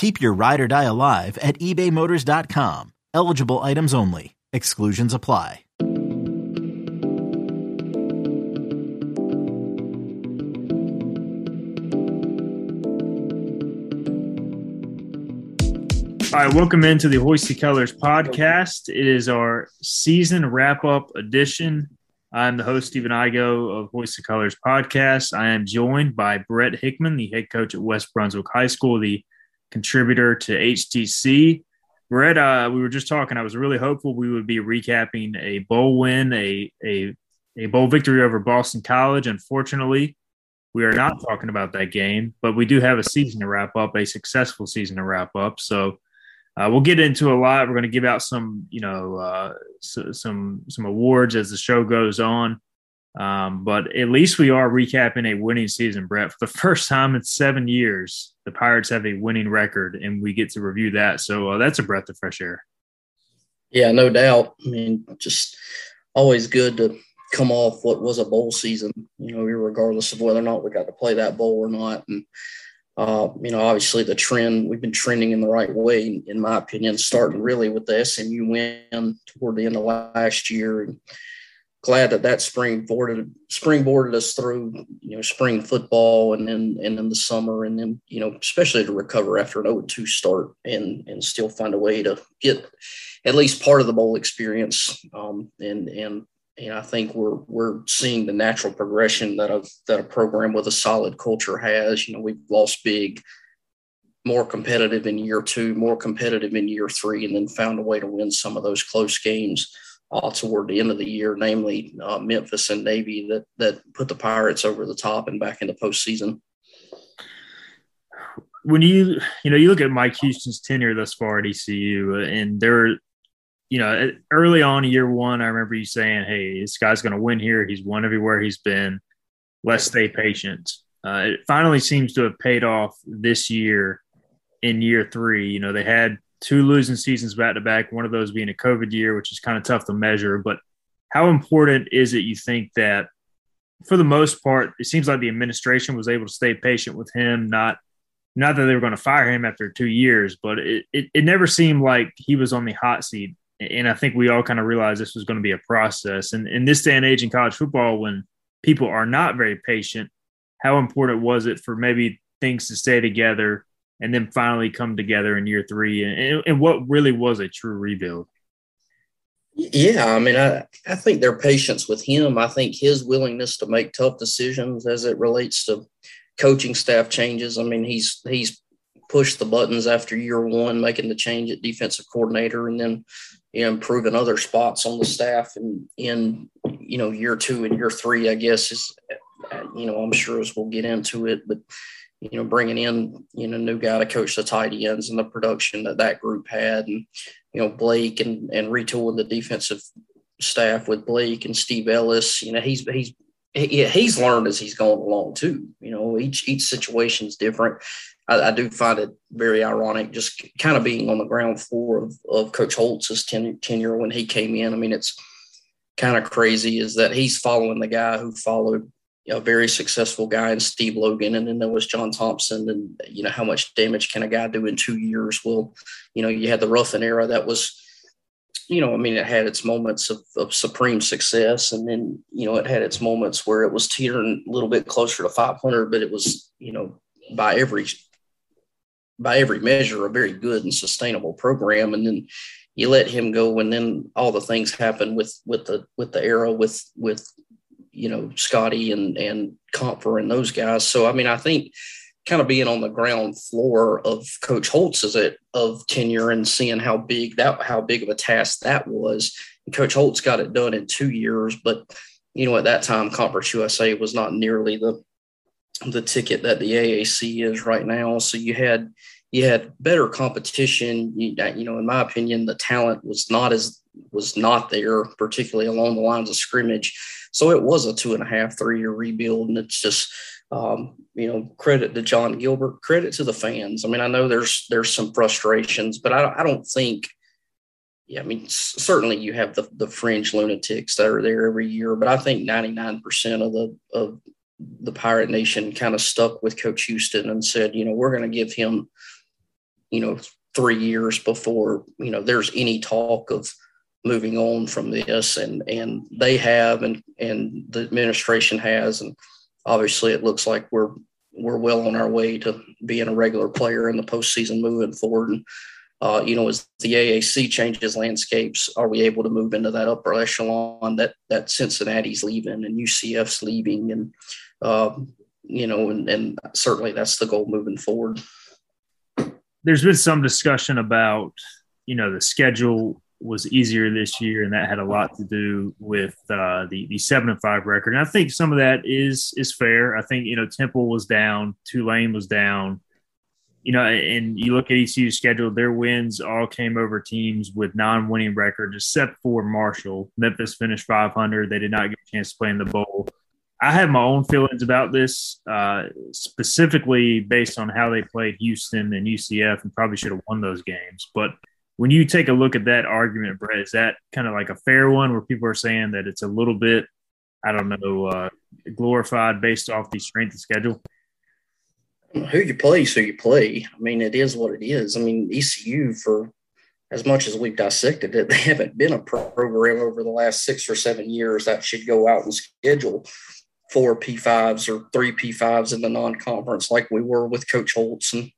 Keep your ride or die alive at ebaymotors.com. Eligible items only. Exclusions apply. All right, welcome into the Hoist the Colors podcast. It is our season wrap up edition. I'm the host, Stephen Igo of Hoist the Colors podcast. I am joined by Brett Hickman, the head coach at West Brunswick High School, the contributor to HTC. Brett, uh, we were just talking. I was really hopeful we would be recapping a bowl win, a, a, a bowl victory over Boston College. Unfortunately, we are not talking about that game, but we do have a season to wrap up, a successful season to wrap up. So uh, we'll get into a lot. We're going to give out some, you know, uh, some some awards as the show goes on. Um, but at least we are recapping a winning season, Brett. For the first time in seven years, the Pirates have a winning record, and we get to review that. So uh, that's a breath of fresh air. Yeah, no doubt. I mean, just always good to come off what was a bowl season, you know, regardless of whether or not we got to play that bowl or not. And uh, you know, obviously the trend, we've been trending in the right way, in my opinion, starting really with the SMU win toward the end of last year. And glad that that springboarded, springboarded us through, you know, spring football and then, and then the summer. And then, you know, especially to recover after an 0-2 start and, and still find a way to get at least part of the bowl experience um, and, and and I think we're we're seeing the natural progression that a that a program with a solid culture has. You know, we've lost big, more competitive in year two, more competitive in year three, and then found a way to win some of those close games uh, toward the end of the year, namely uh, Memphis and Navy, that that put the Pirates over the top and back into postseason. When you you know you look at Mike Houston's tenure thus far at ECU, and there you know, early on year one, I remember you saying, "Hey, this guy's going to win here. He's won everywhere he's been. Let's stay patient." Uh, it finally seems to have paid off this year in year three. You know, they had two losing seasons back to back. One of those being a COVID year, which is kind of tough to measure. But how important is it? You think that, for the most part, it seems like the administration was able to stay patient with him, not not that they were going to fire him after two years, but it, it, it never seemed like he was on the hot seat and I think we all kind of realized this was going to be a process. And in this day and age in college football, when people are not very patient, how important was it for maybe things to stay together and then finally come together in year three? And, and what really was a true rebuild? Yeah, I mean, I, I think their patience with him, I think his willingness to make tough decisions as it relates to coaching staff changes. I mean, he's he's pushed the buttons after year one, making the change at defensive coordinator, and then you know, improving other spots on the staff and in, you know, year two and year three, I guess is, you know, I'm sure as we'll get into it, but, you know, bringing in, you know, new guy to coach the tight ends and the production that that group had and, you know, Blake and, and retooling the defensive staff with Blake and Steve Ellis, you know, he's, he's, he, he's learned as he's going along too. You know, each each situation is different. I, I, do find it very ironic, just kind of being on the ground floor of, of Coach Holtz's ten, tenure when he came in. I mean, it's kind of crazy is that he's following the guy who followed a very successful guy in Steve Logan, and then there was John Thompson. And you know, how much damage can a guy do in two years? Well, you know, you had the Ruffin era that was you know, I mean, it had its moments of, of, supreme success, and then you know, it had its moments where it was teetering a little bit closer to 500, but it was, you know, by every by every measure, a very good and sustainable program. And then you let him go, and then all the things happen with with the with the era with with you know, Scotty and and Compher and those guys. So I mean, I think kind of being on the ground floor of Coach Holtz it of tenure and seeing how big that how big of a task that was. And Coach Holtz got it done in two years, but you know at that time Conference USA was not nearly the the ticket that the AAC is right now. So you had you had better competition. You, you know, in my opinion, the talent was not as was not there, particularly along the lines of scrimmage. So it was a two and a half, three year rebuild, and it's just um, you know, credit to Jon Gilbert, credit to the fans. I mean, I know there's there's some frustrations, but I, I don't think. Yeah, I mean, certainly you have the the fringe lunatics that are there every year, but I think 99% of the of the Pirate Nation kind of stuck with Coach Houston and said, you know, we're going to give him, you know, three years before you know there's any talk of moving on from this, and and they have, and and the administration has, and obviously it looks like we're we're well on our way to being a regular player in the postseason moving forward. And uh, you know, as the AAC changes landscapes, are we able to move into that upper echelon that that Cincinnati's leaving and UCF's leaving, and uh, you know, and, and certainly that's the goal moving forward. There's been some discussion about you know the schedule was easier this year, and that had a lot to do with uh, the the seven and five record. And I think some of that is is fair. I think you know Temple was down, Tulane was down, you know, and you look at ECU's schedule; their wins all came over teams with non-winning records, except for Marshall. Memphis finished 500; they did not get a chance to play in the bowl. I have my own feelings about this, uh, specifically based on how they played Houston and UCF, and probably should have won those games, but when you take a look at that argument, Brett, is that kind of like a fair one where people are saying that it's a little bit, I don't know, uh, glorified based off the strength of schedule? Who you play, so you play. I mean, it is what it is. I mean, ECU, for as much as we've dissected it, they haven't been a program over the last six or seven years that should go out and schedule four P5s or three P5s in the non conference like we were with Coach Holtz and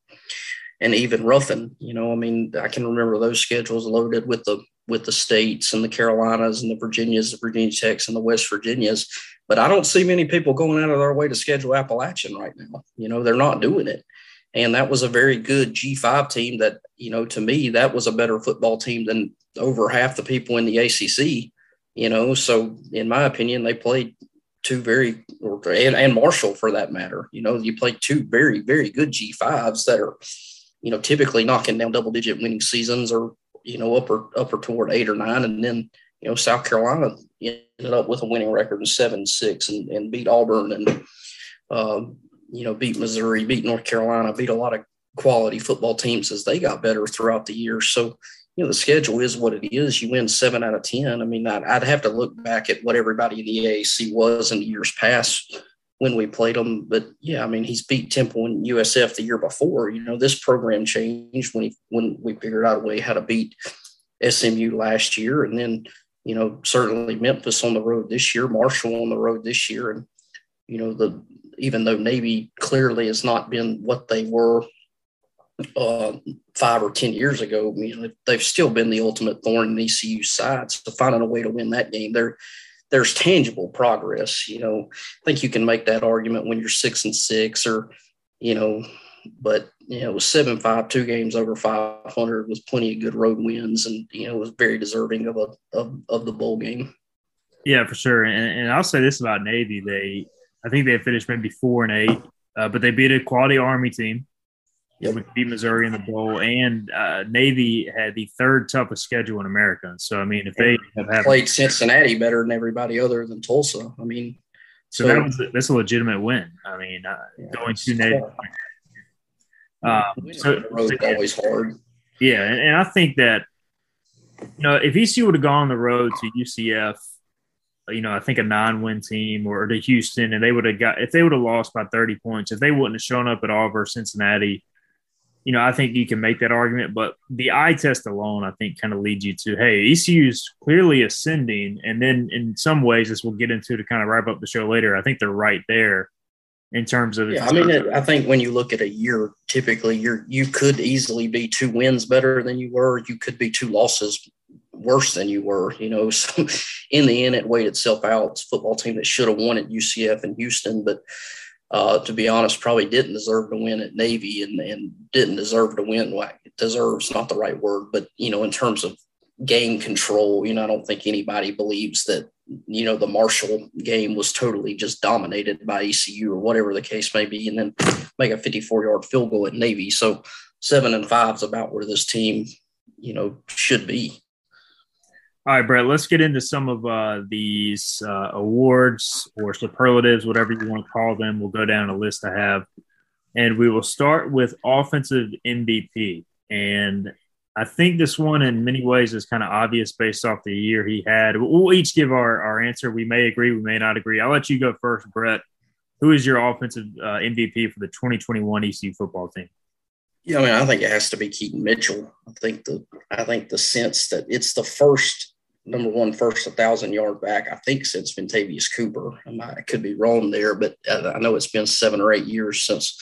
and even Ruffin. You know, I mean, I can remember those schedules loaded with the with the states and the Carolinas and the Virginias, the Virginia Techs and the West Virginias. But I don't see many people going out of their way to schedule Appalachian right now. You know, they're not doing it. And that was a very good G5 team that, you know, to me, that was a better football team than over half the people in the ACC, you know. So, in my opinion, they played two very, and, and Marshall for that matter, you know, you played two very, very good G5s that are, you know, typically knocking down double digit winning seasons or, you know, upper, upper toward eight or nine. And then, you know, South Carolina ended up with a winning record of seven, six and, and beat Auburn and, um, you know, beat Missouri, beat North Carolina, beat a lot of quality football teams as they got better throughout the year. So, you know, the schedule is what it is. You win seven out of 10. I mean, I'd, I'd have to look back at what everybody in the AAC was in the years past when we played them. But yeah, I mean, he's beat Temple and USF the year before. You know, this program changed when he when we figured out a way how to beat SMU last year, and then you know certainly Memphis on the road this year, Marshall on the road this year, and you know the even though Navy clearly has not been what they were uh, five or ten years ago, you know, they've still been the ultimate thorn in ECU side. So finding a way to win that game, they're there's tangible progress. You know, I think you can make that argument when you're six and six, or you know, but you know, seven five, two games over 500 was plenty of good road wins, and you know, was very deserving of a of, of the bowl game. Yeah, for sure. And, and I'll say this about Navy: they, I think they finished maybe four and eight, uh, but they beat a quality Army team. Yep. We beat Missouri in the bowl, and uh, Navy had the third toughest schedule in America. So, I mean, if they have had played Cincinnati better than everybody other than Tulsa, I mean, so, so that was that's a legitimate win. I mean, uh, yeah, going to Navy. Uh, so, so always hard. Yeah, and, and I think that you know if ECU would have gone on the road to UCF you know, I think a nine-win team or to Houston, and they would have got if they would have lost by 30 points, if they wouldn't have shown up at all versus Cincinnati, you know, I think you can make that argument, but the eye test alone, I think, kind of leads you to, hey, ECU is clearly ascending, and then in some ways, as we'll get into to kind of wrap up the show later, I think they're right there in terms of. Yeah, I mean, it, I think when you look at a year, typically you're you could easily be two wins better than you were. You could be two losses worse than you were, you know. So in the end, it weighed itself out. It's a football team that should have won at UCF and Houston, but uh, to be honest, probably didn't deserve to win at Navy and, and didn't deserve to win. Well, deserves not the right word, but you know, in terms of game control, you know, I don't think anybody believes that you know the Marshall game was totally just dominated by ECU or whatever the case may be, and then make a 54 yard field goal at Navy. So seven and five is about where this team, you know, should be. All right, Brett, let's get into some of uh, these uh, awards or superlatives, whatever you want to call them. We'll go down a list I have. And we will start with offensive MVP. And I think this one, in many ways, is kind of obvious based off the year he had. We'll each give our, our answer. We may agree, we may not agree. I'll let you go first, Brett. Who is your offensive uh, MVP for the 2021 ECU football team? Yeah, I mean, I think it has to be Keaton Mitchell. I think the I think the sense that it's the first number one first a thousand yard back, I think, since Vintavious Cooper. I, might, I could be wrong there, but I know it's been seven or eight years since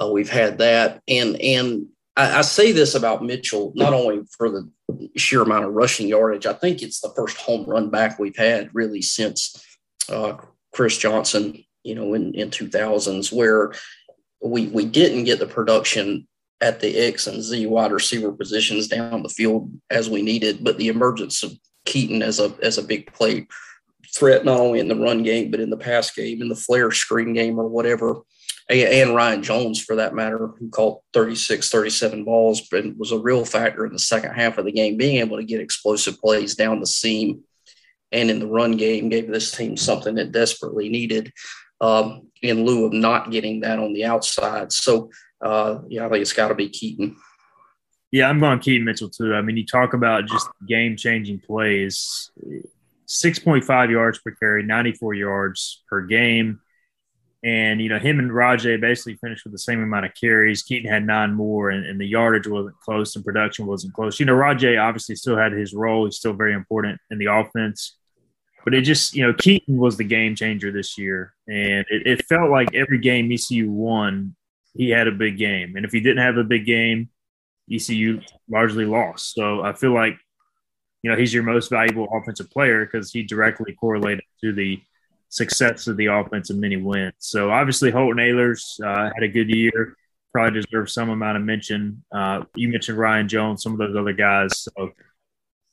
uh, we've had that. And and I, I, say this about Mitchell not only for the sheer amount of rushing yardage. I think it's the first home run back we've had really since uh, Chris Johnson. You know, in in two thousands, where we we didn't get the production at the X and Z wide receiver positions down the field as we needed, but the emergence of Keaton as a as a big play threat, not only in the run game, but in the pass game, in the flare screen game or whatever. And Ryan Jones, for that matter, who caught 36, 37 balls, but was a real factor in the second half of the game, being able to get explosive plays down the seam and in the run game gave this team something it desperately needed um, in lieu of not getting that on the outside. So, uh, yeah, I think it's got to be Keaton. Yeah, I'm going Keaton Mitchell too. I mean, you talk about just game changing plays 6.5 yards per carry, 94 yards per game. And, you know, him and Rahjai basically finished with the same amount of carries. Keaton had nine more, and, and the yardage wasn't close and production wasn't close. You know, Rahjai obviously still had his role. He's still very important in the offense. But it just, you know, Keaton was the game changer this year. And it, it felt like every game ECU won, he had a big game. And if he didn't have a big game, ECU largely lost. So I feel like, you know, he's your most valuable offensive player because he directly correlated to the success of the offense and many wins. So obviously Holton Ahlers uh, had a good year, probably deserves some amount of mention. Uh, you mentioned Ryan Jones, some of those other guys. So,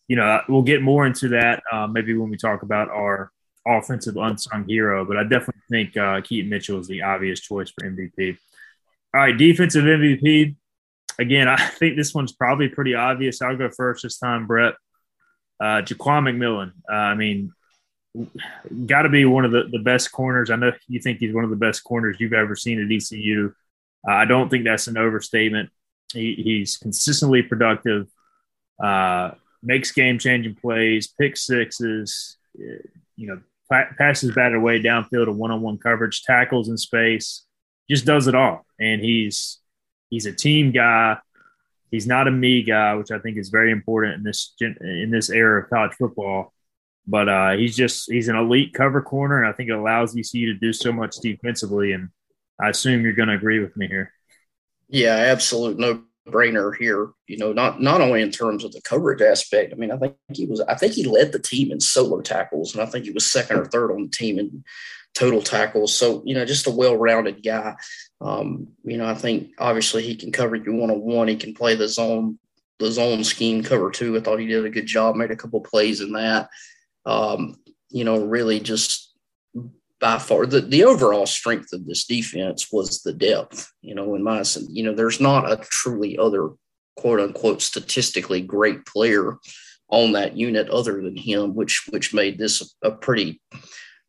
you know, we'll get more into that uh, maybe when we talk about our offensive unsung hero, but I definitely think uh, Keaton Mitchell is the obvious choice for MVP. All right, defensive MVP again, I think this one's probably pretty obvious. I'll go first this time, Brett. Uh, Jaquan McMillan. Uh, I mean, got to be one of the, the best corners. I know you think he's one of the best corners you've ever seen at ECU. Uh, I don't think that's an overstatement. He, he's consistently productive, uh, makes game changing plays, pick sixes, you know, passes batted away downfield to one on one coverage, tackles in space, just does it all. And he's He's a team guy. He's not a me guy, which I think is very important in this in this era of college football. But uh, he's just he's an elite cover corner, and I think it allows ECU to do so much defensively. And I assume you're going to agree with me here. Yeah, absolute no brainer here. You know, not not only in terms of the coverage aspect. I mean, I think he was. I think he led the team in solo tackles, and I think he was second or third on the team in total tackles. So, you know, just a well rounded guy. Um, you know, I think obviously he can cover you one on one. He can play the zone, the zone scheme cover too. I thought he did a good job, made a couple plays in that. Um, you know, really just by far the, the overall strength of this defense was the depth. You know, in my you know, there's not a truly other quote unquote statistically great player on that unit other than him, which which made this a, a pretty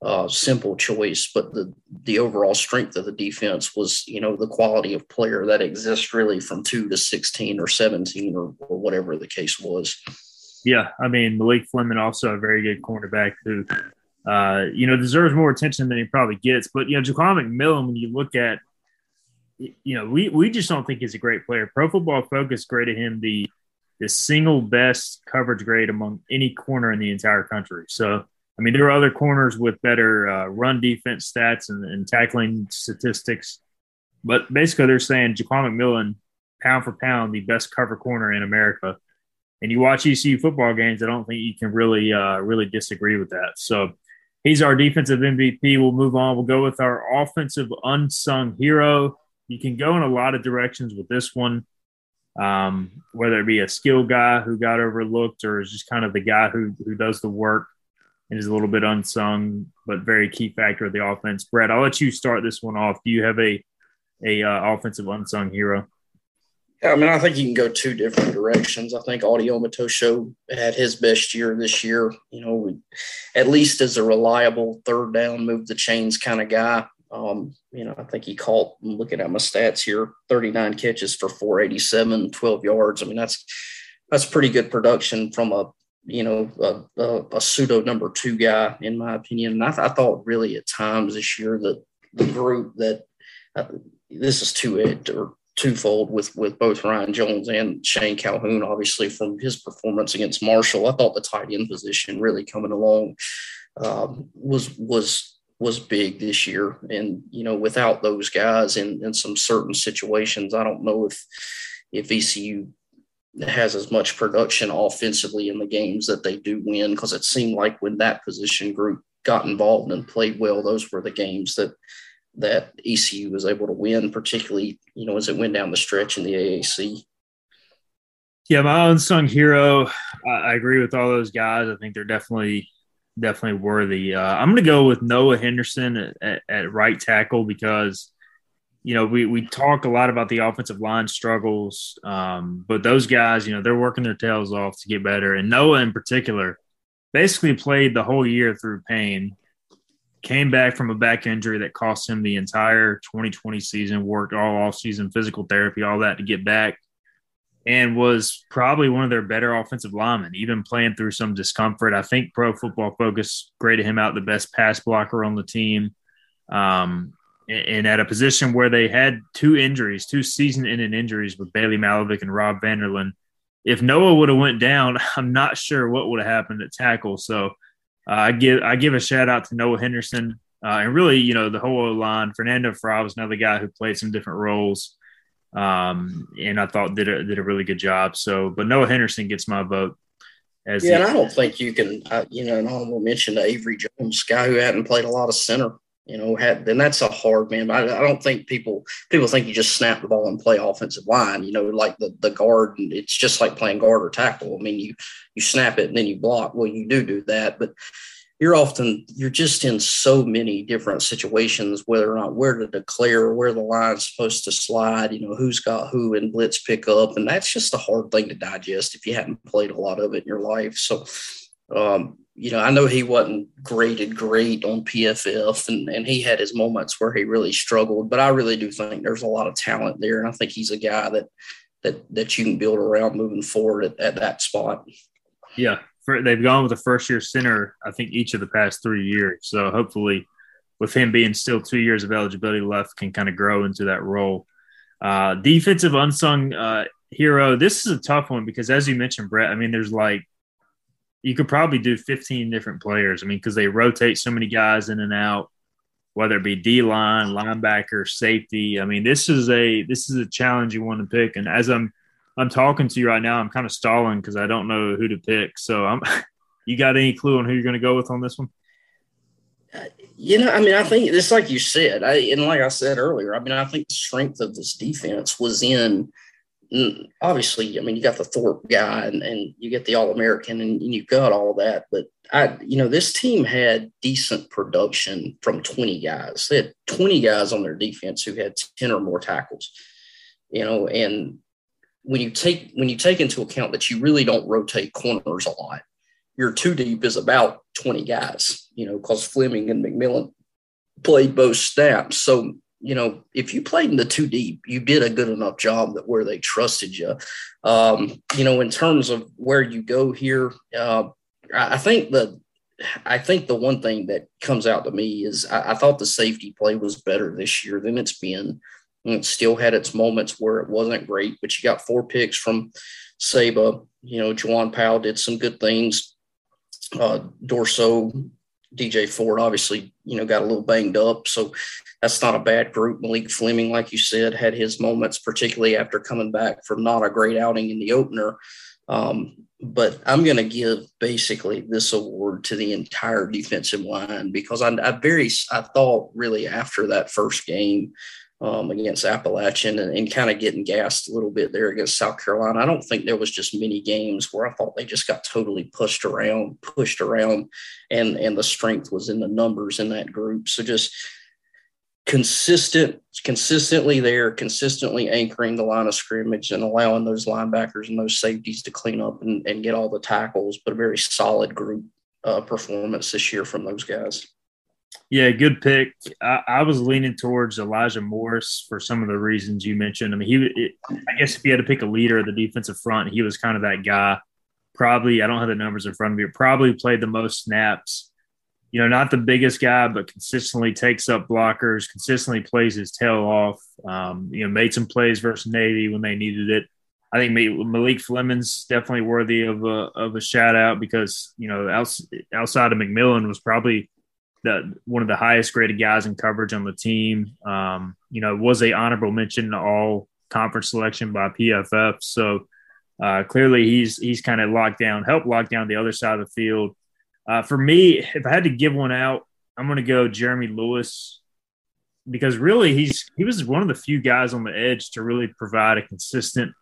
uh, simple choice, but the the overall strength of the defense was, you know, the quality of player that exists really from two to sixteen or seventeen or, or whatever the case was. Yeah, I mean Malik Fleming also a very good cornerback who, uh, you know, deserves more attention than he probably gets. But you know, Jaquan McMillan, when you look at, you know, we we just don't think he's a great player. Pro Football Focus graded him the the single best coverage grade among any corner in the entire country. So I mean, there are other corners with better uh, run defense stats and, and, tackling statistics, but basically they're saying Jaquan McMillan, pound for pound, the best cover corner in America. and you watch ECU football games, I don't think you can really uh, really disagree with that. So he's our defensive MVP. We'll move on. We'll go with our offensive unsung hero. You can go in a lot of directions with this one, um, whether it be a skill guy who got overlooked or is just kind of the guy who who does the work and is a little bit unsung, but very key factor of the offense. Brad, I'll let you start this one off. Do you have a a uh, offensive unsung hero? Yeah, I mean, I think you can go two different directions. I think Audie Omotosho had his best year this year. You know, at least as a reliable third down, move the chains kind of guy. Um, you know, I think he caught, looking at my stats here, 39 catches for 487, 12 yards. I mean, that's that's pretty good production from a you know a, a, a pseudo number two guy, in my opinion. And I, th- I thought really at times this year that the group that uh, this is two it or twofold with with both Ryan Jones and Shane Calhoun. Obviously, from his performance against Marshall, I thought the tight end position really coming along um, was was was big this year. And you know, without those guys in in some certain situations, I don't know if if ECU has as much production offensively in the games that they do win because it seemed like when that position group got involved and played well, those were the games that that ECU was able to win, particularly, you know, as it went down the stretch in the AAC. Yeah, my unsung hero. I, agree with all those guys. I think they're definitely definitely worthy. Uh, I'm going to go with Noah Henderson at, at, at, right tackle because, you know, we, we talk a lot about the offensive line struggles, um, but those guys, you know, they're working their tails off to get better. And Noah in particular basically played the whole year through pain came back from a back injury that cost him the entire 2020 season, worked all off season, physical therapy, all that to get back, and was probably one of their better offensive linemen, even playing through some discomfort. I think Pro Football Focus graded him out the best pass blocker on the team. Um, and at a position where they had two injuries, two season-ending injuries with Bailey Malovic and Rob Vanderland. If Noah would have went down, I'm not sure what would have happened at tackle. So uh, I give I give a shout out to Noah Henderson uh, and really, you know, the whole line. Fernando Farrar was another guy who played some different roles, um, and I thought did a did a really good job. So, but Noah Henderson gets my vote. As yeah, the, and I don't think you can, uh, you know, an honorable mention to Avery Jones, guy who hadn't played a lot of center you know, had then that's a hard man. I, I don't think people people think you just snap the ball and play offensive line. You know, like the the guard, it's just like playing guard or tackle. I mean, you you snap it and then you block. Well, you do do that, but you're often you're just in so many different situations, whether or not where to declare, where the line's supposed to slide, you know, who's got who in blitz pickup, and that's just a hard thing to digest if you haven't played a lot of it in your life. So um, you know, I know he wasn't graded great on PFF and, and he had his moments where he really struggled, but I really do think there's a lot of talent there. And I think he's a guy that, that, that you can build around moving forward at, at that spot. Yeah. For, they've gone with a first year center, I think each of the past three years. So hopefully with him being still two years of eligibility left can kind of grow into that role. Uh, defensive unsung uh, hero. This is a tough one because as you mentioned, Brett, I mean, there's like you could probably do 15 different players. I mean, because they rotate so many guys in and out, whether it be D line, linebacker, safety. I mean, this is a this is a challenge you want to pick. And as I'm I'm talking to you right now, I'm kind of stalling because I don't know who to pick. So I'm. You got any clue on who you're going to go with on this one? Uh, you know, I mean, I think it's like you said, I, and like I said earlier, I mean, I think the strength of this defense was in Mm, obviously, I mean, you got the Thorpe guy and, and you get the All American and, and you've got all that. But I, you know, this team had decent production from 20 guys. They had 20 guys on their defense who had 10 or more tackles, you know, and when you take when you take into account that you really don't rotate corners a lot, your two deep is about 20 guys, you know, because Fleming and McMillan played both snaps. So you know, if you played in the two deep, you did a good enough job that where they trusted you. Um, you know, in terms of where you go here, uh, I think the I think the one thing that comes out to me is I, I thought the safety play was better this year than it's been. And it still had its moments where it wasn't great, but you got four picks from Saba. You know, Juwan Powell did some good things. Uh, Dorso DJ Ford obviously, you know, got a little banged up. So that's not a bad group. Malik Fleming, like you said, had his moments, particularly after coming back from not a great outing in the opener. Um, but I'm going to give basically this award to the entire defensive line because I, I very I thought really after that first game um, against Appalachian and, and kind of getting gassed a little bit there against South Carolina. I don't think there was just many games where I thought they just got totally pushed around, pushed around, and and the strength was in the numbers in that group. So just consistent, consistently there, consistently anchoring the line of scrimmage and allowing those linebackers and those safeties to clean up and, and get all the tackles, but a very solid group uh, performance this year from those guys. Yeah, good pick. I, I, was leaning towards Elijah Morris for some of the reasons you mentioned. I mean, he, it, I guess if you had to pick a leader of the defensive front, he was kind of that guy. Probably, I don't have the numbers in front of me. Probably played the most snaps. You know, not the biggest guy, but consistently takes up blockers, consistently plays his tail off. Um, you know, made some plays versus Navy when they needed it. I think Malik Fleming's definitely worthy of a of a shout out because you know outside of McMillan was probably the one of the highest graded guys in coverage on the team. Um, you know, was a honorable mention all conference selection by PFF. So uh, clearly, he's he's kind of locked down, helped lock down the other side of the field. Uh, for me, if I had to give one out, I'm going to go Jeremy Lewis because really he's he was one of the few guys on the edge to really provide a consistent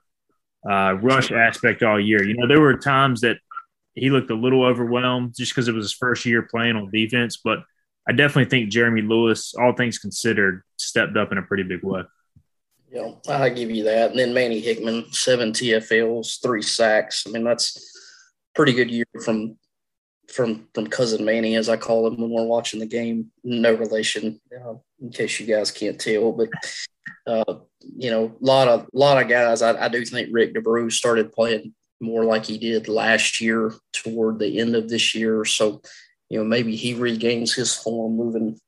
uh, rush aspect all year. You know, there were times that he looked a little overwhelmed just because it was his first year playing on defense. But I definitely think Jeremy Lewis, all things considered, stepped up in a pretty big way. Yeah, I give you that. And then Manny Hickman, seven TFLs, three sacks. I mean, that's pretty good year from from from cousin Manny, as I call him when we're watching the game. No relation, uh, in case you guys can't tell, but uh, you know, a lot of lot of guys. I, I do think Rick D'Abreu started playing more like he did last year toward the end of this year. So, you know, maybe he regains his form moving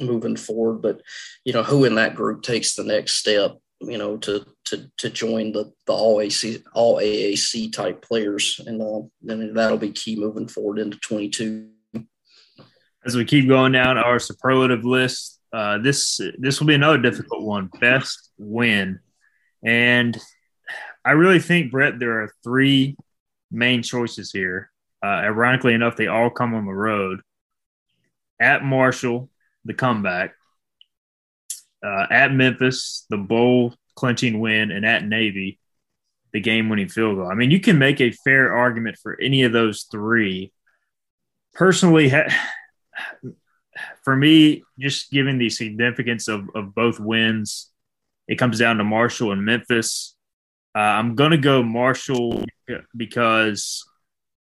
moving forward. But, you know, who in that group takes the next step, you know, to to to join the the all AC all AAC type players, and uh, then that'll be key moving forward into 22. As we keep going down our superlative list, uh, this this will be another difficult one. Best win, and I really think, Brett, there are three main choices here. Uh, ironically enough, they all come on the road. At Marshall, the comeback. Uh, at Memphis, the bowl clinching win, and at Navy, the game winning field goal. I mean, you can make a fair argument for any of those three. Personally, for me, just given the significance of, of both wins, it comes down to Marshall and Memphis. Uh, I'm going to go Marshall because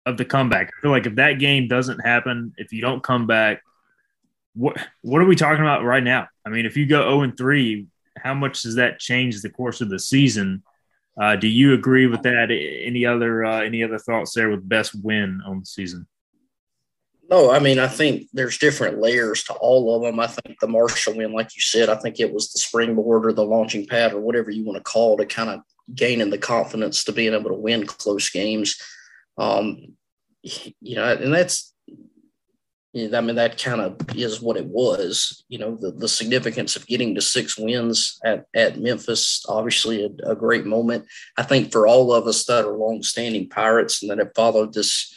of the comeback. I feel like if that game doesn't happen, if you don't come back, what what are we talking about right now? I mean, if you go 0 and 3, how much does that change the course of the season? Uh, do you agree with that? Any other uh, any other thoughts there with best win on the season? No, I mean, I think there's different layers to all of them. I think the Marshall win, like you said, I think it was the springboard or the launching pad or whatever you want to call it kind of gaining the confidence to being able to win close games. Um, you know, and that's, you know, I mean, that kind of is what it was. You know, the, the significance of getting to six wins at, at Memphis, obviously a, a great moment. I think for all of us that are longstanding Pirates and that have followed this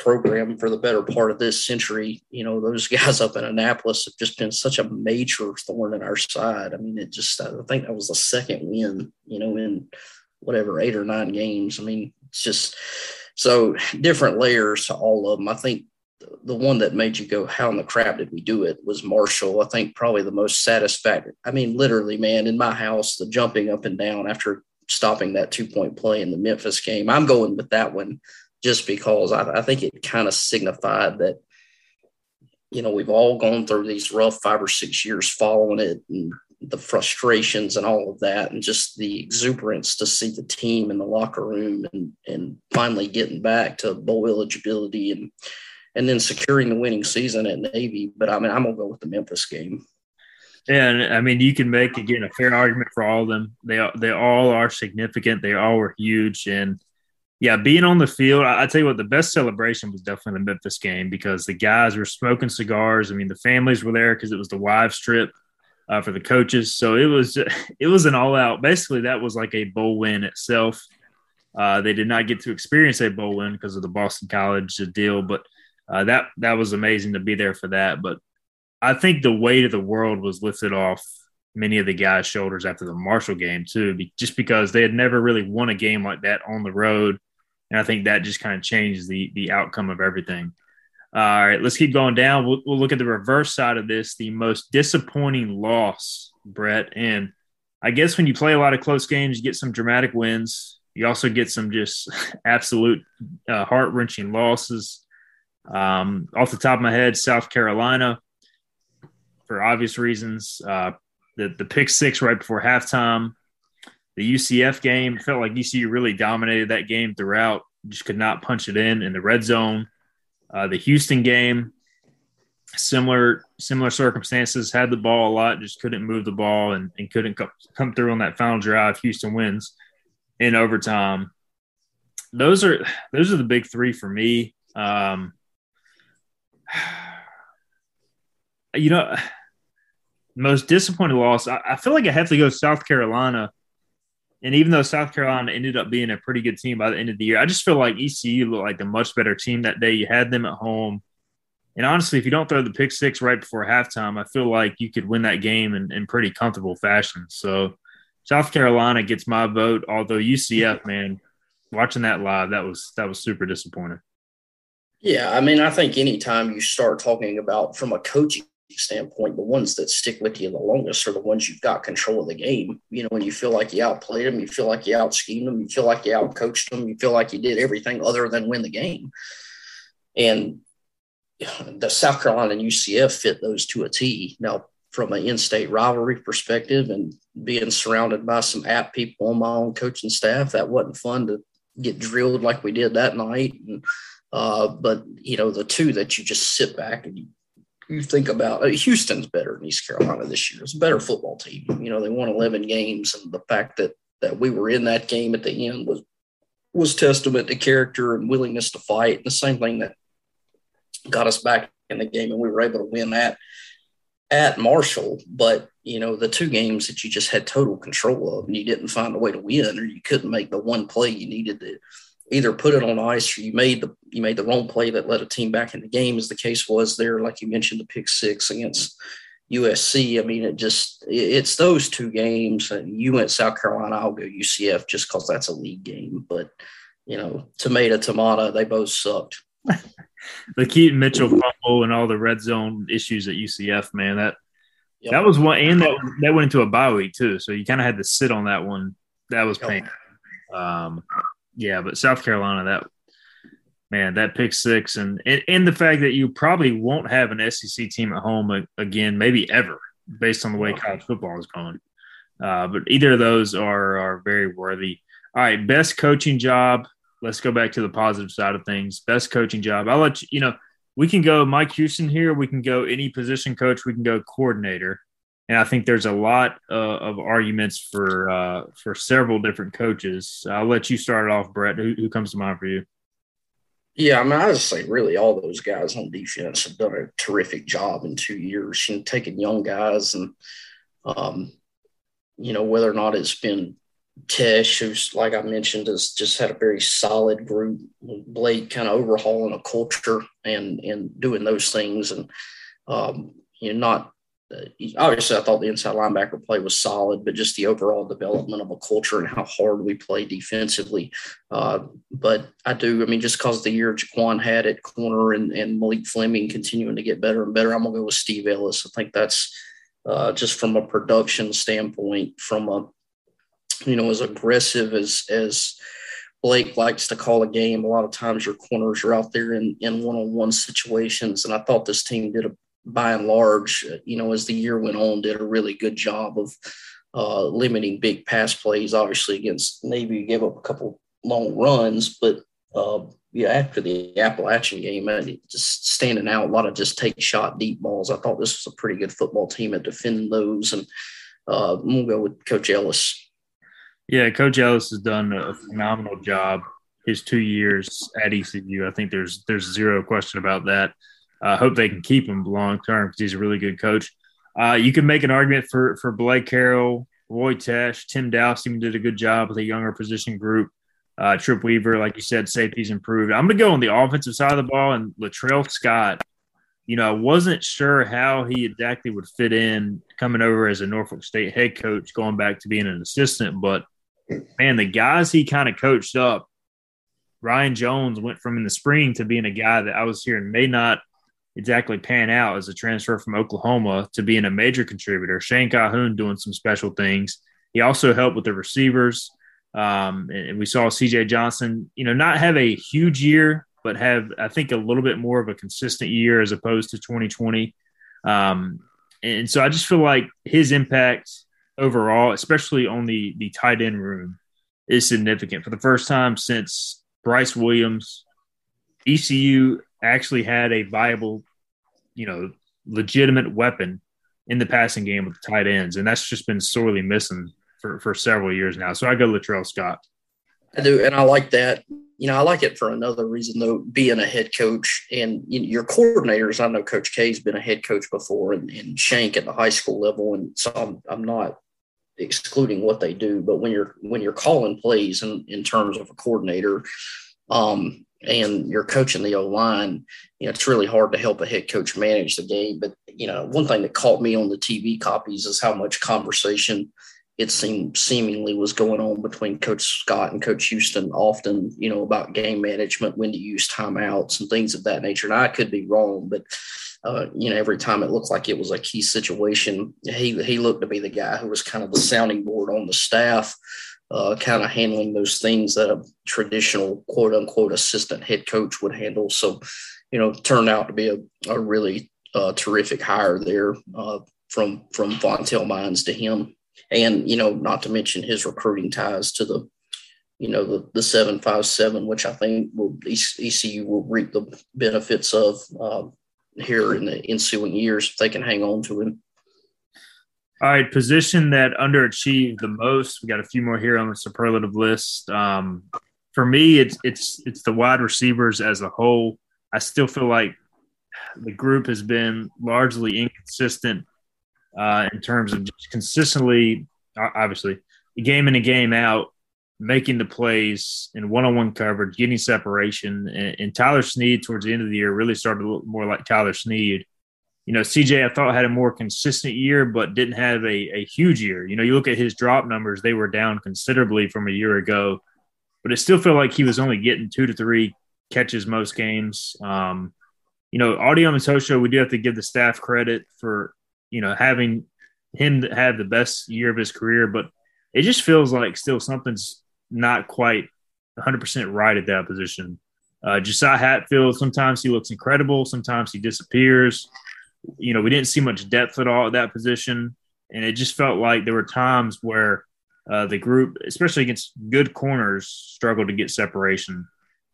program for the better part of this century. You know, those guys up in Annapolis have just been such a major thorn in our side. I mean, it just, I think that was the second win, you know, in whatever, eight or nine games. I mean, it's just so different layers to all of them. I think the one that made you go, how in the crap did we do it was Marshall. I think probably the most satisfactory. I mean, literally, man, in my house, the jumping up and down after stopping that two point play in the Memphis game. I'm going with that one just because I, I think it kind of signified that, you know, we've all gone through these rough five or six years following it and the frustrations and all of that, and just the exuberance to see the team in the locker room and, and finally getting back to bowl eligibility and, and then securing the winning season at Navy. But I mean, I'm to go with the Memphis game. And I mean, you can make again a fair argument for all of them. They they all are significant. They all were huge, and yeah, being on the field, I, I tell you what, the best celebration was definitely the Memphis game because the guys were smoking cigars. I mean, the families were there because it was the wives trip uh, for the coaches. So it was it was an all out. Basically, that was like a bowl win itself. Uh, they did not get to experience a bowl win because of the Boston College deal, but uh, that that was amazing to be there for that. But I think the weight of the world was lifted off many of the guys' shoulders after the Marshall game too, just because they had never really won a game like that on the road, and I think that just kind of changed the the outcome of everything. All right, let's keep going down. We'll, we'll look at the reverse side of this, the most disappointing loss, Brett. And I guess when you play a lot of close games, you get some dramatic wins. You also get some just absolute uh, heart wrenching losses. Um, off the top of my head, South Carolina, for obvious reasons, uh, the the pick six right before halftime, the UCF game felt like ECU really dominated that game throughout. Just could not punch it in in the red zone. Uh, the Houston game, similar similar circumstances, had the ball a lot, just couldn't move the ball and, and couldn't come, come through on that final drive. Houston wins in overtime. Those are those are the big three for me. Um, you know, most disappointing loss. I, I, feel like I have to go South Carolina. And even though South Carolina ended up being a pretty good team by the end of the year, I just feel like ECU looked like a much better team that day. You had them at home. And honestly, if you don't throw the pick six right before halftime, I feel like you could win that game in, in pretty comfortable fashion. So South Carolina gets my vote, although UCF, man, watching that live, that was that was super disappointing. Yeah, I mean, I think anytime you start talking about from a coaching standpoint, the ones that stick with you the longest are the ones you've got control of the game. You know, when you feel like you outplayed them, you feel like you out schemed them, you feel like you outcoached them, you feel like you did everything other than win the game. And the South Carolina and UCF fit those to a T. Now, from an in-state rivalry perspective and being surrounded by some app people on my own coaching staff, that wasn't fun to get drilled like we did that night. And, uh, but you know, the two that you just sit back and you think about uh, Houston's better than East Carolina this year. It's a better football team. You know, they won 11 games, and the fact that that we were in that game at the end was was testament to character and willingness to fight. And the same thing that got us back in the game, and we were able to win that at Marshall. But you know, the two games that you just had total control of, and you didn't find a way to win, or you couldn't make the one play you needed to either put it on ice or you made the you made the wrong play that led a team back in the game, as the case was there. Like you mentioned, the pick six against USC. I mean, it just it's those two games. You went South Carolina, I'll go UCF just because that's a league game. But you know, tomato tomato, they both sucked. the Keaton Mitchell fumble and all the red zone issues at UCF, man, that yep. that was one, and that that went into a bye week too. So you kind of had to sit on that one. That was painful. Um, yeah, but South Carolina, that man, that pick six, and, and and the fact that you probably won't have an SEC team at home again, maybe ever, based on the way college football is going. Uh, but either of those are are very worthy. All right, best coaching job. Let's go back to the positive side of things. Best coaching job. I'll let you. You know, we can go Mike Houston here. We can go any position coach. We can go coordinator and I think there's a lot uh, of arguments for uh, for several different coaches. I'll let you start it off, Brett. Who, who comes to mind for you? Yeah, I mean, I just say really all those guys on defense have done a terrific job in two years, know, taking young guys and, um, you know, whether or not it's been Tesh, who's like I mentioned, has just had a very solid group. Blake kind of overhauling a culture and and doing those things, and um, you know, not obviously I thought the inside linebacker play was solid, but just the overall development of a culture and how hard we play defensively. Uh, but I do, I mean, just because the year Jaquan had at corner and, and Malik Fleming continuing to get better and better, I'm gonna go with Steve Ellis. I think that's uh, just from a production standpoint, from a you know as aggressive as as Blake likes to call a game. A lot of times your corners are out there in, in one-on-one situations. And I thought this team did a by and large, you know, as the year went on, did a really good job of uh, limiting big pass plays. Obviously, against Navy, you gave up a couple long runs, but uh, yeah, after the Appalachian game, just standing out, a lot of just take shot deep balls. I thought this was a pretty good football team at defending those, and uh, we'll go with Coach Ellis. Yeah, Coach Ellis has done a phenomenal job his two years at ECU. I think there's there's zero question about that. I uh, hope they can keep him long term because he's a really good coach. Uh, you can make an argument for for Blake Harrell, Roy Tesh, Tim Dowse even did a good job with a younger position group. Uh, Trip Weaver, like you said, safety's improved. I'm going to go on the offensive side of the ball, and Latrell Scott. You know, I wasn't sure how he exactly would fit in coming over as a Norfolk State head coach, going back to being an assistant. But man, the guys he kind of coached up, Ryan Jones went from in the spring to being a guy that I was hearing may not exactly pan out as a transfer from Oklahoma to being a major contributor. Shane Calhoun doing some special things. He also helped with the receivers. Um, and we saw CJ Johnson, you know, not have a huge year, but have, I think, a little bit more of a consistent year as opposed to 2020. Um, and so I just feel like his impact overall, especially on the, the tight end room, is significant. For the first time since Bryce Williams, ECU actually had a viable, you know, legitimate weapon in the passing game with the tight ends. And that's just been sorely missing for, for several years now. So I go Latrell Scott. I do, and I like that. You know, I like it for another reason though. Being a head coach and you know, your coordinators, I know Coach K's been a head coach before, and, and Shank at the high school level, and so I'm, I'm not excluding what they do, but when you're when you're calling plays in, in terms of a coordinator, um, and you're coaching the O line, you know, it's really hard to help a head coach manage the game. But you know, one thing that caught me on the TV copies is how much conversation it seemed seemingly was going on between Coach Scott and Coach Houston often, you know, about game management, when to use timeouts and things of that nature. And I could be wrong, but uh, you know, every time it looked like it was a key situation, he he looked to be the guy who was kind of the sounding board on the staff, uh, kind of handling those things that a traditional quote unquote assistant head coach would handle. So, you know, turned out to be a, a really uh, terrific hire there uh, from from Vontel Mines to him and you know, not to mention his recruiting ties to the, you know, the the seven five seven, which I think will ECU will reap the benefits of uh, here in the ensuing years if they can hang on to him. All right, position that underachieved the most. We got a few more here on the superlative list. Um, for me, it's it's it's the wide receivers as a whole. I still feel like the group has been largely inconsistent uh, in terms of just consistently, obviously, game in and game out, making the plays in one-on-one coverage, getting separation. And, and, Tyler Snead towards the end of the year really started to look more like Tyler Snead. You know, CJ I thought had a more consistent year, but didn't have a, a huge year. You know, you look at his drop numbers; they were down considerably from a year ago. But it still felt like he was only getting two to three catches most games. Um, you know, Audie Omotosho, we do have to give the staff credit for you know, having him have the best year of his career, but it just feels like still something's not quite 100% right at that position. Uh, Josiah Hatfield, sometimes he looks incredible, sometimes he disappears. You know, we didn't see much depth at all at that position. And it just felt like there were times where uh, the group, especially against good corners, struggled to get separation.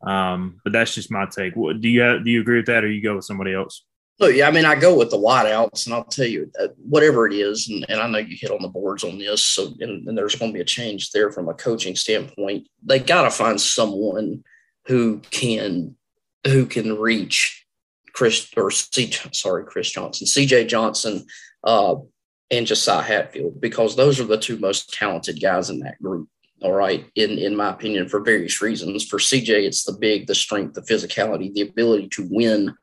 Um, but that's just my take. What, do you have, do you agree with that, or you go with somebody else? Look, yeah, I mean, I go with the wideouts, and I'll tell you, uh, whatever it is, and, and, I know you hit on the boards on this, so and, and there's going to be a change there from a coaching standpoint. They got to find someone who can who can reach Chris or C, sorry, Chris Johnson, C.J. Johnson, uh, and Josiah Hatfield, because those are the two most talented guys in that group. All right, in in my opinion, for various reasons. For CJ, it's the big, the strength, the physicality, the ability to win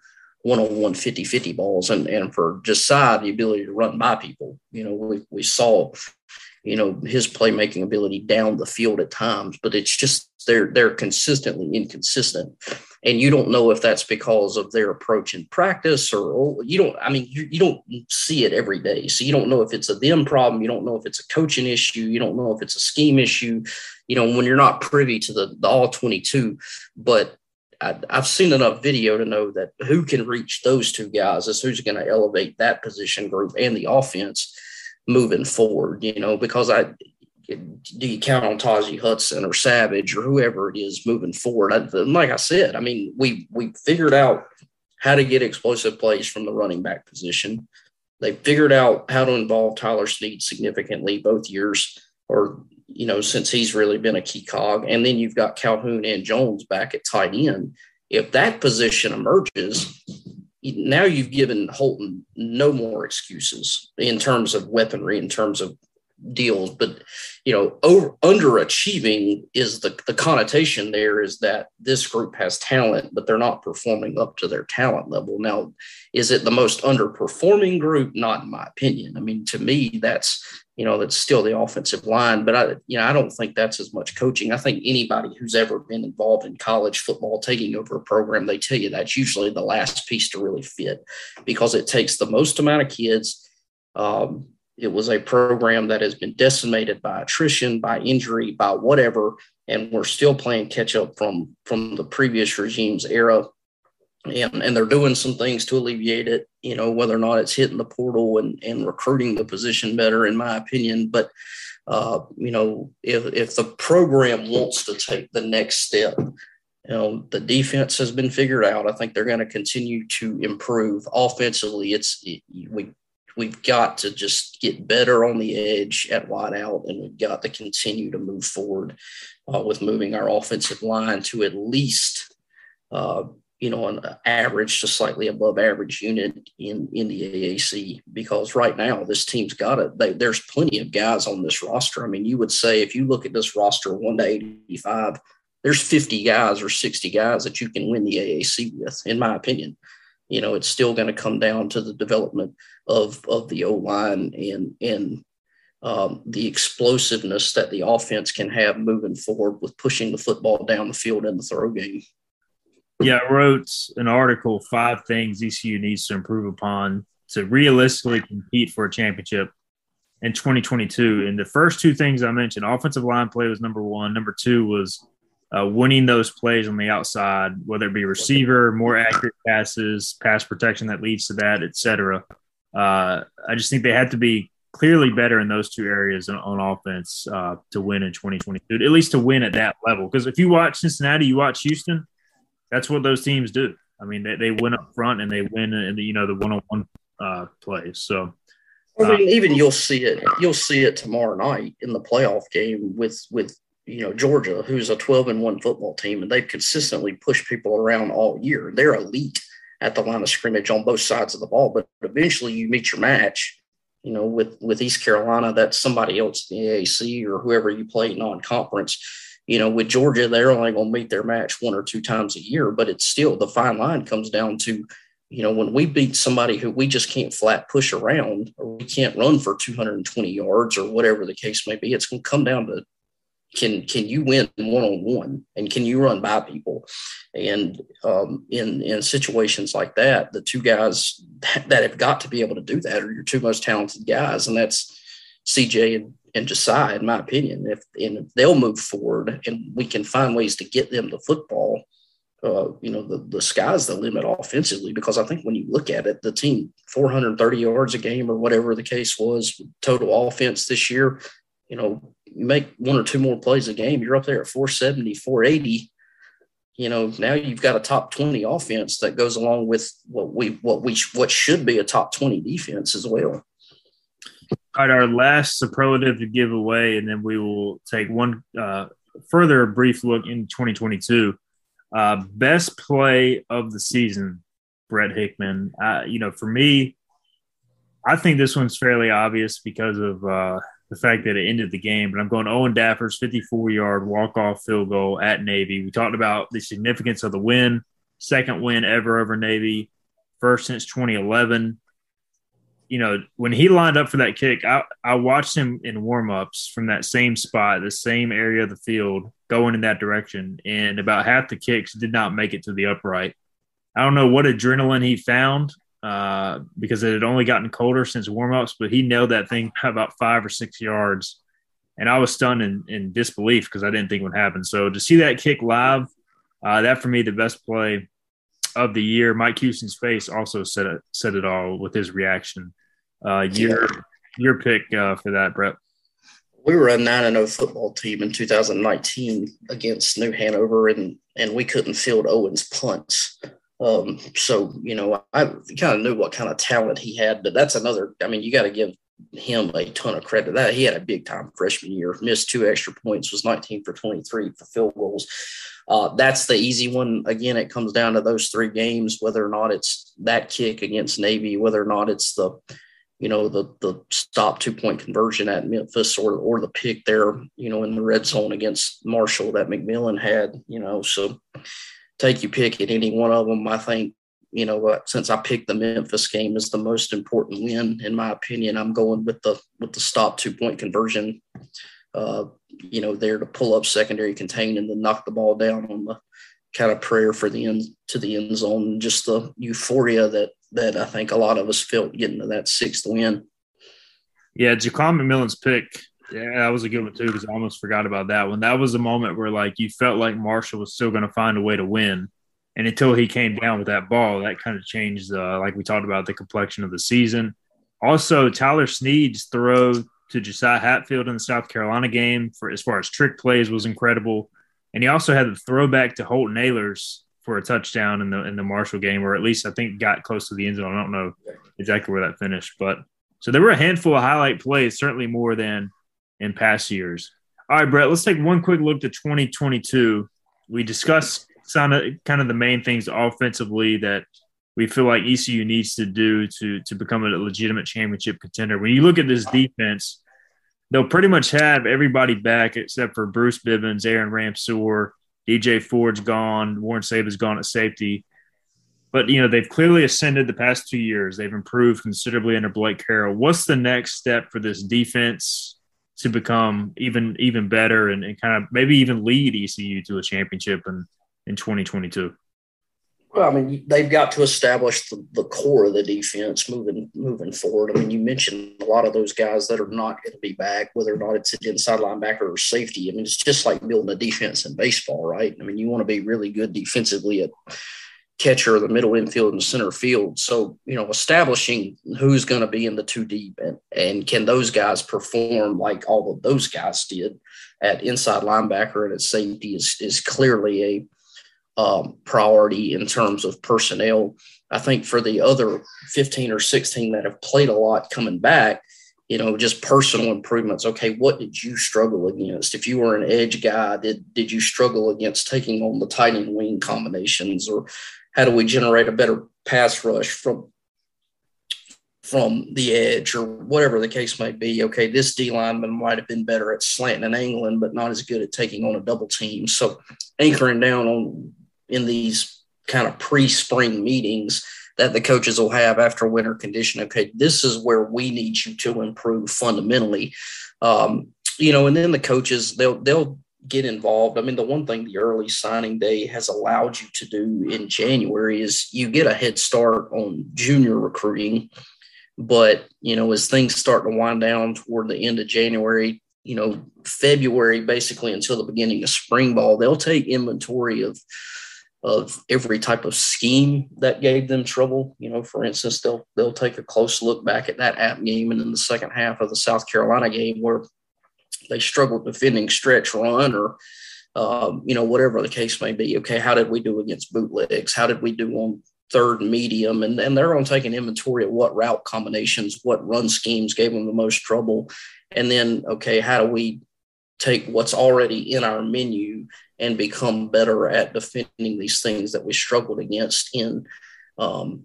one-on-one 50-50 balls and, and for Josiah, the ability to run by people. You know, we, we saw, you know, his playmaking ability down the field at times, but it's just they're they're consistently inconsistent. And you don't know if that's because of their approach in practice or, or you don't, I mean, you, you don't see it every day. So you don't know if it's a them problem. You don't know if it's a coaching issue. You don't know if it's a scheme issue, you know, when you're not privy to the, the all 22, but I, have seen enough video to know that who can reach those two guys is who's going to elevate that position group and the offense moving forward. You know, because I do you count on Taji Hudson or Savage or whoever it is moving forward? I, like I said, I mean, we we figured out how to get explosive plays from the running back position. They figured out how to involve Tyler Snead significantly both years or you know, since he's really been a key cog. And then you've got Calhoun and Jones back at tight end. If that position emerges, now you've given Holton no more excuses in terms of weaponry, in terms of deals. But you know, over underachieving is the the connotation there is that this group has talent, but they're not performing up to their talent level. Now, is it the most underperforming group? Not in my opinion. I mean, to me, that's you know that's still the offensive line but i you know i don't think that's as much coaching i think anybody who's ever been involved in college football taking over a program they tell you that's usually the last piece to really fit because it takes the most amount of kids um, it was a program that has been decimated by attrition, by injury, by whatever, and we're still playing catch up from from the previous regime's era. And, and they're doing some things to alleviate it, you know, whether or not it's hitting the portal and, and recruiting the position better, in my opinion. But, uh, you know, if, if the program wants to take the next step, you know, the defense has been figured out. I think they're going to continue to improve offensively. It's we we've got to just get better on the edge at wideout, and we've got to continue to move forward uh, with moving our offensive line to at least, uh, you know, an average to slightly above average unit in in the AAC. Because right now, this team's got it. They, there's plenty of guys on this roster. I mean, you would say if you look at this roster, one to eighty-five. There's 50 guys or 60 guys that you can win the AAC with, in my opinion you know, it's still going to come down to the development of of the O line and and um, the explosiveness that the offense can have moving forward with pushing the football down the field in the throw game. Yeah, I wrote an article, five things ECU needs to improve upon to realistically compete for a championship in 2022. And the first two things I mentioned, offensive line play was number one. Number two was uh, winning those plays on the outside, whether it be receiver, more accurate passes, pass protection that leads to that, etc. Uh, I just think they had to be clearly better in those two areas on, on offense uh, to win in 2022, at least to win at that level. Because if you watch Cincinnati, you watch Houston, that's what those teams do. I mean, they, they win up front and they win in the you know the one on one plays. So. I mean, even you'll see it. You'll see it tomorrow night in the playoff game with with you know Georgia, who's a 12 and one football team, and they've consistently pushed people around all year. They're elite at the line of scrimmage on both sides of the ball, but eventually you meet your match. You know, with with East Carolina, that's somebody else in the AAC or whoever you play non-conference. You know, with Georgia, they're only going to meet their match one or two times a year, but it's still the fine line comes down to, you know, when we beat somebody who we just can't flat push around or we can't run for 220 yards or whatever the case may be, it's going to come down to can can you win one on one and can you run by people? And um, in in situations like that the two guys that have got to be able to do that are your two most talented guys. And that's cj and, and josiah in my opinion. If and if they'll move forward and we can find ways to get them to football uh, you know the, the sky's the limit offensively. Because i think when you look at it the team 430 yards a game or whatever the case was total offense this year you know make one or two more plays a game, you're up there at 470, 480. You know, now you've got a top 20 offense that goes along with what we what we what should be a top 20 defense as well. All right, our last superlative to give away, and then we will take one uh, further brief look in 2022. Uh, best play of the season, Brett Hickman. Uh, you know, for me, I think this one's fairly obvious because of uh, the fact that it ended the game. But I'm going Owen Daffer's 54 yard walk off field goal at Navy. We talked about the significance of the win, second win ever over Navy, first since 2011. You know, when he lined up for that kick, I, I watched him in warm ups from that same spot, the same area of the field, going in that direction. And about half the kicks did not make it to the upright. I don't know what adrenaline he found uh, because it had only gotten colder since warmups, but he nailed that thing about five or six yards. And I was stunned in, in disbelief because I didn't think it would happen. So to see that kick live, uh, that for me, the best play of the year. Mike Houston's face also said it, said it all with his reaction. Uh, your, your pick uh, for that, Brett. We were a 9 0 football team in 2019 against New Hanover, and, and we couldn't field Owen's punts. Um, so, you know, I kind of knew what kind of talent he had, but that's another, I mean, you got to give him a ton of credit. That he had a big time freshman year, missed two extra points, was 19 for 23 for field goals. Uh, that's the easy one. Again, it comes down to those three games, whether or not it's that kick against Navy, whether or not it's the, you know, the the stop two point conversion at Memphis or or the pick there, you know, in the red zone against Marshall that McMillian had, you know, so take you pick at any one of them. I think, you know, since I picked the Memphis game as the most important win, in my opinion, I'm going with the with the stop two point conversion. Uh, you know, there to pull up secondary contain and then knock the ball down on the kind of prayer for the end to the end zone. Just the euphoria that that I think a lot of us felt getting to that sixth win. Yeah, Jaquan McMillian's pick. Yeah, that was a good one too because I almost forgot about that one. That was a moment where like you felt like Marshall was still going to find a way to win, and until he came down with that ball, that kind of changed. Uh, like we talked about the complexion of the season. Also, Tyler Snead's throw to Josiah Hatfield in the South Carolina game for as far as trick plays was incredible, and he also had the throwback to Holton Ahlers for a touchdown in the in the Marshall game, or at least I think got close to the end zone. I don't know exactly where that finished, but so there were a handful of highlight plays, certainly more than in past years. All right, Brett, let's take one quick look to 2022. We discussed kind of kind of the main things offensively that we feel like ECU needs to do to to become a legitimate championship contender. When you look at this defense, they'll pretty much have everybody back except for Bruce Bivens, Aaron Ramseur, DJ Ford's gone, Warren Saba's gone at safety. But you know they've clearly ascended the past two years. They've improved considerably under Blake Harrell. What's the next step for this defense to become even even better and, and kind of maybe even lead ECU to a championship in in 2022? Well, I mean, they've got to establish the, the, core of the defense moving moving forward. I mean, you mentioned a lot of those guys that are not going to be back, whether or not it's an inside linebacker or safety. I mean, it's just like building a defense in baseball, right? I mean, you want to be really good defensively at catcher, the middle infield, and center field. So, you know, establishing who's going to be in the two deep and, and can those guys perform like all of those guys did at inside linebacker and at safety is, is clearly a um, priority in terms of personnel. I think for the other 15 or 16 that have played a lot coming back, you know, just personal improvements. Okay, what did you struggle against? If you were an edge guy, did did you struggle against taking on the tight end wing combinations, or how do we generate a better pass rush from from the edge or whatever the case may be. Okay, this D lineman might have been better at slanting and angling, but not as good at taking on a double team. So anchoring down on in these kind of pre-spring meetings that the coaches will have after winter condition. Okay, this is where we need you to improve fundamentally. Um, you know, and then the coaches they'll they'll get involved. I mean, the one thing the early signing day has allowed you to do in January is you get a head start on junior recruiting. But, you know, as things start to wind down toward the end of January, you know, February, basically until the beginning of spring ball, they'll take inventory of of every type of scheme that gave them trouble. You know, for instance, they'll they'll take a close look back at that app game and in the second half of the South Carolina game where they struggled defending stretch run or um, you know whatever the case may be. Okay, how did we do against bootlegs? How did we do on third and medium? And and they're on taking inventory of what route combinations, what run schemes gave them the most trouble, and then okay, how do we take what's already in our menu and become better at defending these things that we struggled against in um,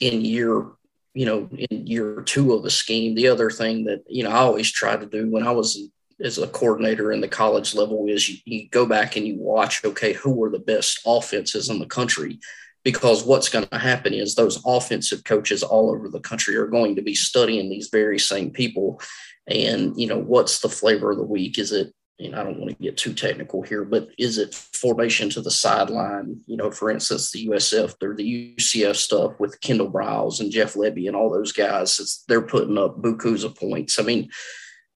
in year you know in year two of a scheme the other thing that you know i always tried to do when i was as a coordinator in the college level is you, you go back and you watch okay who are the best offenses in the country because what's going to happen is those offensive coaches all over the country are going to be studying these very same people and you know what's the flavor of the week is it know, I don't want to get too technical here, but is it formation to the sideline? You know, for instance, the USF or the UCF stuff with Kendall Briles and Jeff Lebby and all those guys, they're putting up bukus of points. I mean,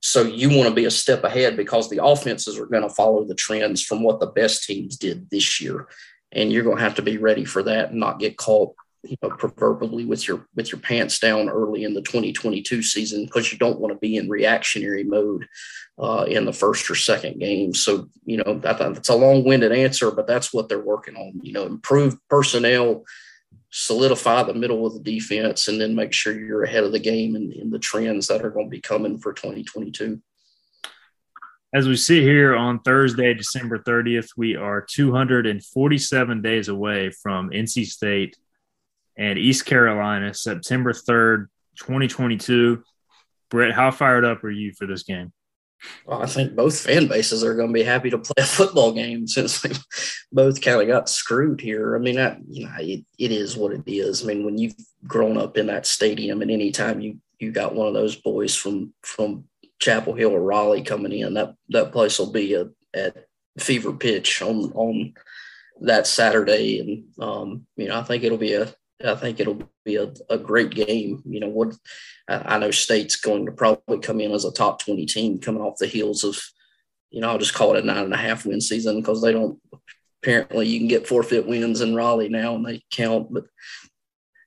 so you want to be a step ahead because the offenses are going to follow the trends from what the best teams did this year. And you're going to have to be ready for that and not get caught you know, proverbially with your with your pants down early in the 2022 season because you don't want to be in reactionary mode uh, in the first or second game. So you know that, that's a long-winded answer, but that's what they're working on. You know, improved personnel, solidify the middle of the defense, and then make sure you're ahead of the game and in, in the trends that are going to be coming for 2022 as we sit here on Thursday, December 30th, we are 247 days away from NC State and East Carolina, September 3rd. 2022. Brett, how fired up are you for this game? Well, I think both fan bases are going to be happy to play a football game since they both kind of got screwed here. I mean, I, you know, it, it is what it is. I mean, when you've grown up in that stadium, and anytime you you got one of those boys from from Chapel Hill or Raleigh coming in, that that place will be a, at fever pitch on on that Saturday, and um, you know, I think it'll be a I think it'll be a, a great game. You know, what I, know State's going to probably come in as a top 20 team coming off the heels of, you know, I'll just call it a nine and a half win season because they don't apparently you can get forfeit wins in Raleigh now and they count. But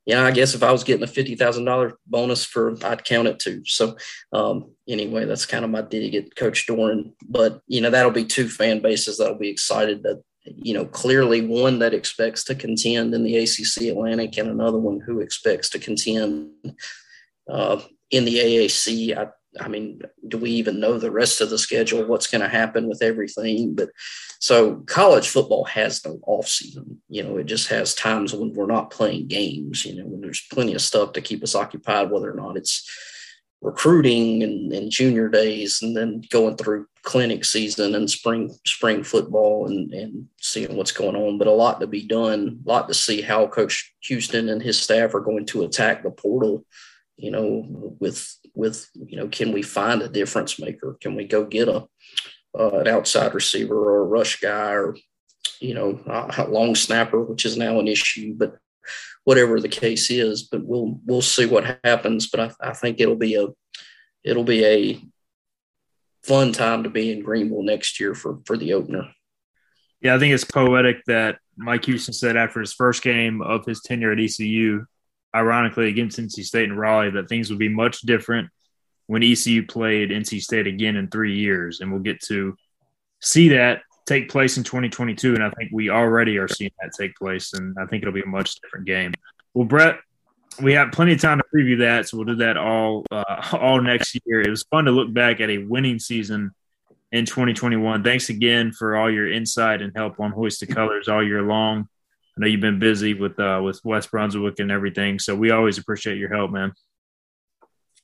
yeah, I guess if I was getting a fifty thousand dollar bonus for, I'd count it too. So um, anyway, that's kind of my dig at Coach Doeren. But you know, that'll be two fan bases that'll be excited that you know, clearly one that expects to contend in the ACC Atlantic and another one who expects to contend uh, in the AAC. I, I mean, do we even know the rest of the schedule? What's going to happen with everything? But so college football has no off season. You know, it just has times when we're not playing games. You know, when there's plenty of stuff to keep us occupied, whether or not it's recruiting and, and junior days, and then going through clinic season and spring spring football and, and seeing what's going on. But a lot to be done, a lot to see how Coach Houston and his staff are going to attack the portal. You know, with with you know, can we find a difference maker? Can we go get a uh, an outside receiver or a rush guy or you know a long snapper, which is now an issue, but whatever the case is. But we'll we'll see what happens. But I, I think it'll be a it'll be a fun time to be in Greenville next year for for the opener. Yeah, I think it's poetic that Mike Houston said after his first game of his tenure at ECU, ironically against NC State and Raleigh, that things would be much different when ECU played NC State again in three years, and we'll get to see that take place in 2022. And I think we already are seeing that take place, and I think it'll be a much different game. Well, Brett, we have plenty of time to preview that, so we'll do that all uh, all next year. It was fun to look back at a winning season in 2021. Thanks again for all your insight and help on Hoist the Colors all year long. I know you've been busy with uh, with West Brunswick and everything, so we always appreciate your help, man.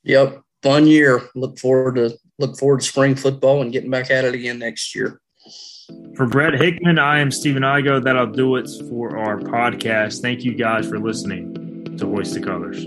Yep, fun year. Look forward to look forward to spring football and getting back at it again next year. For Brett Hickman, I am Stephen Igo. That'll do it for our podcast. Thank you guys for listening to hoist the colors.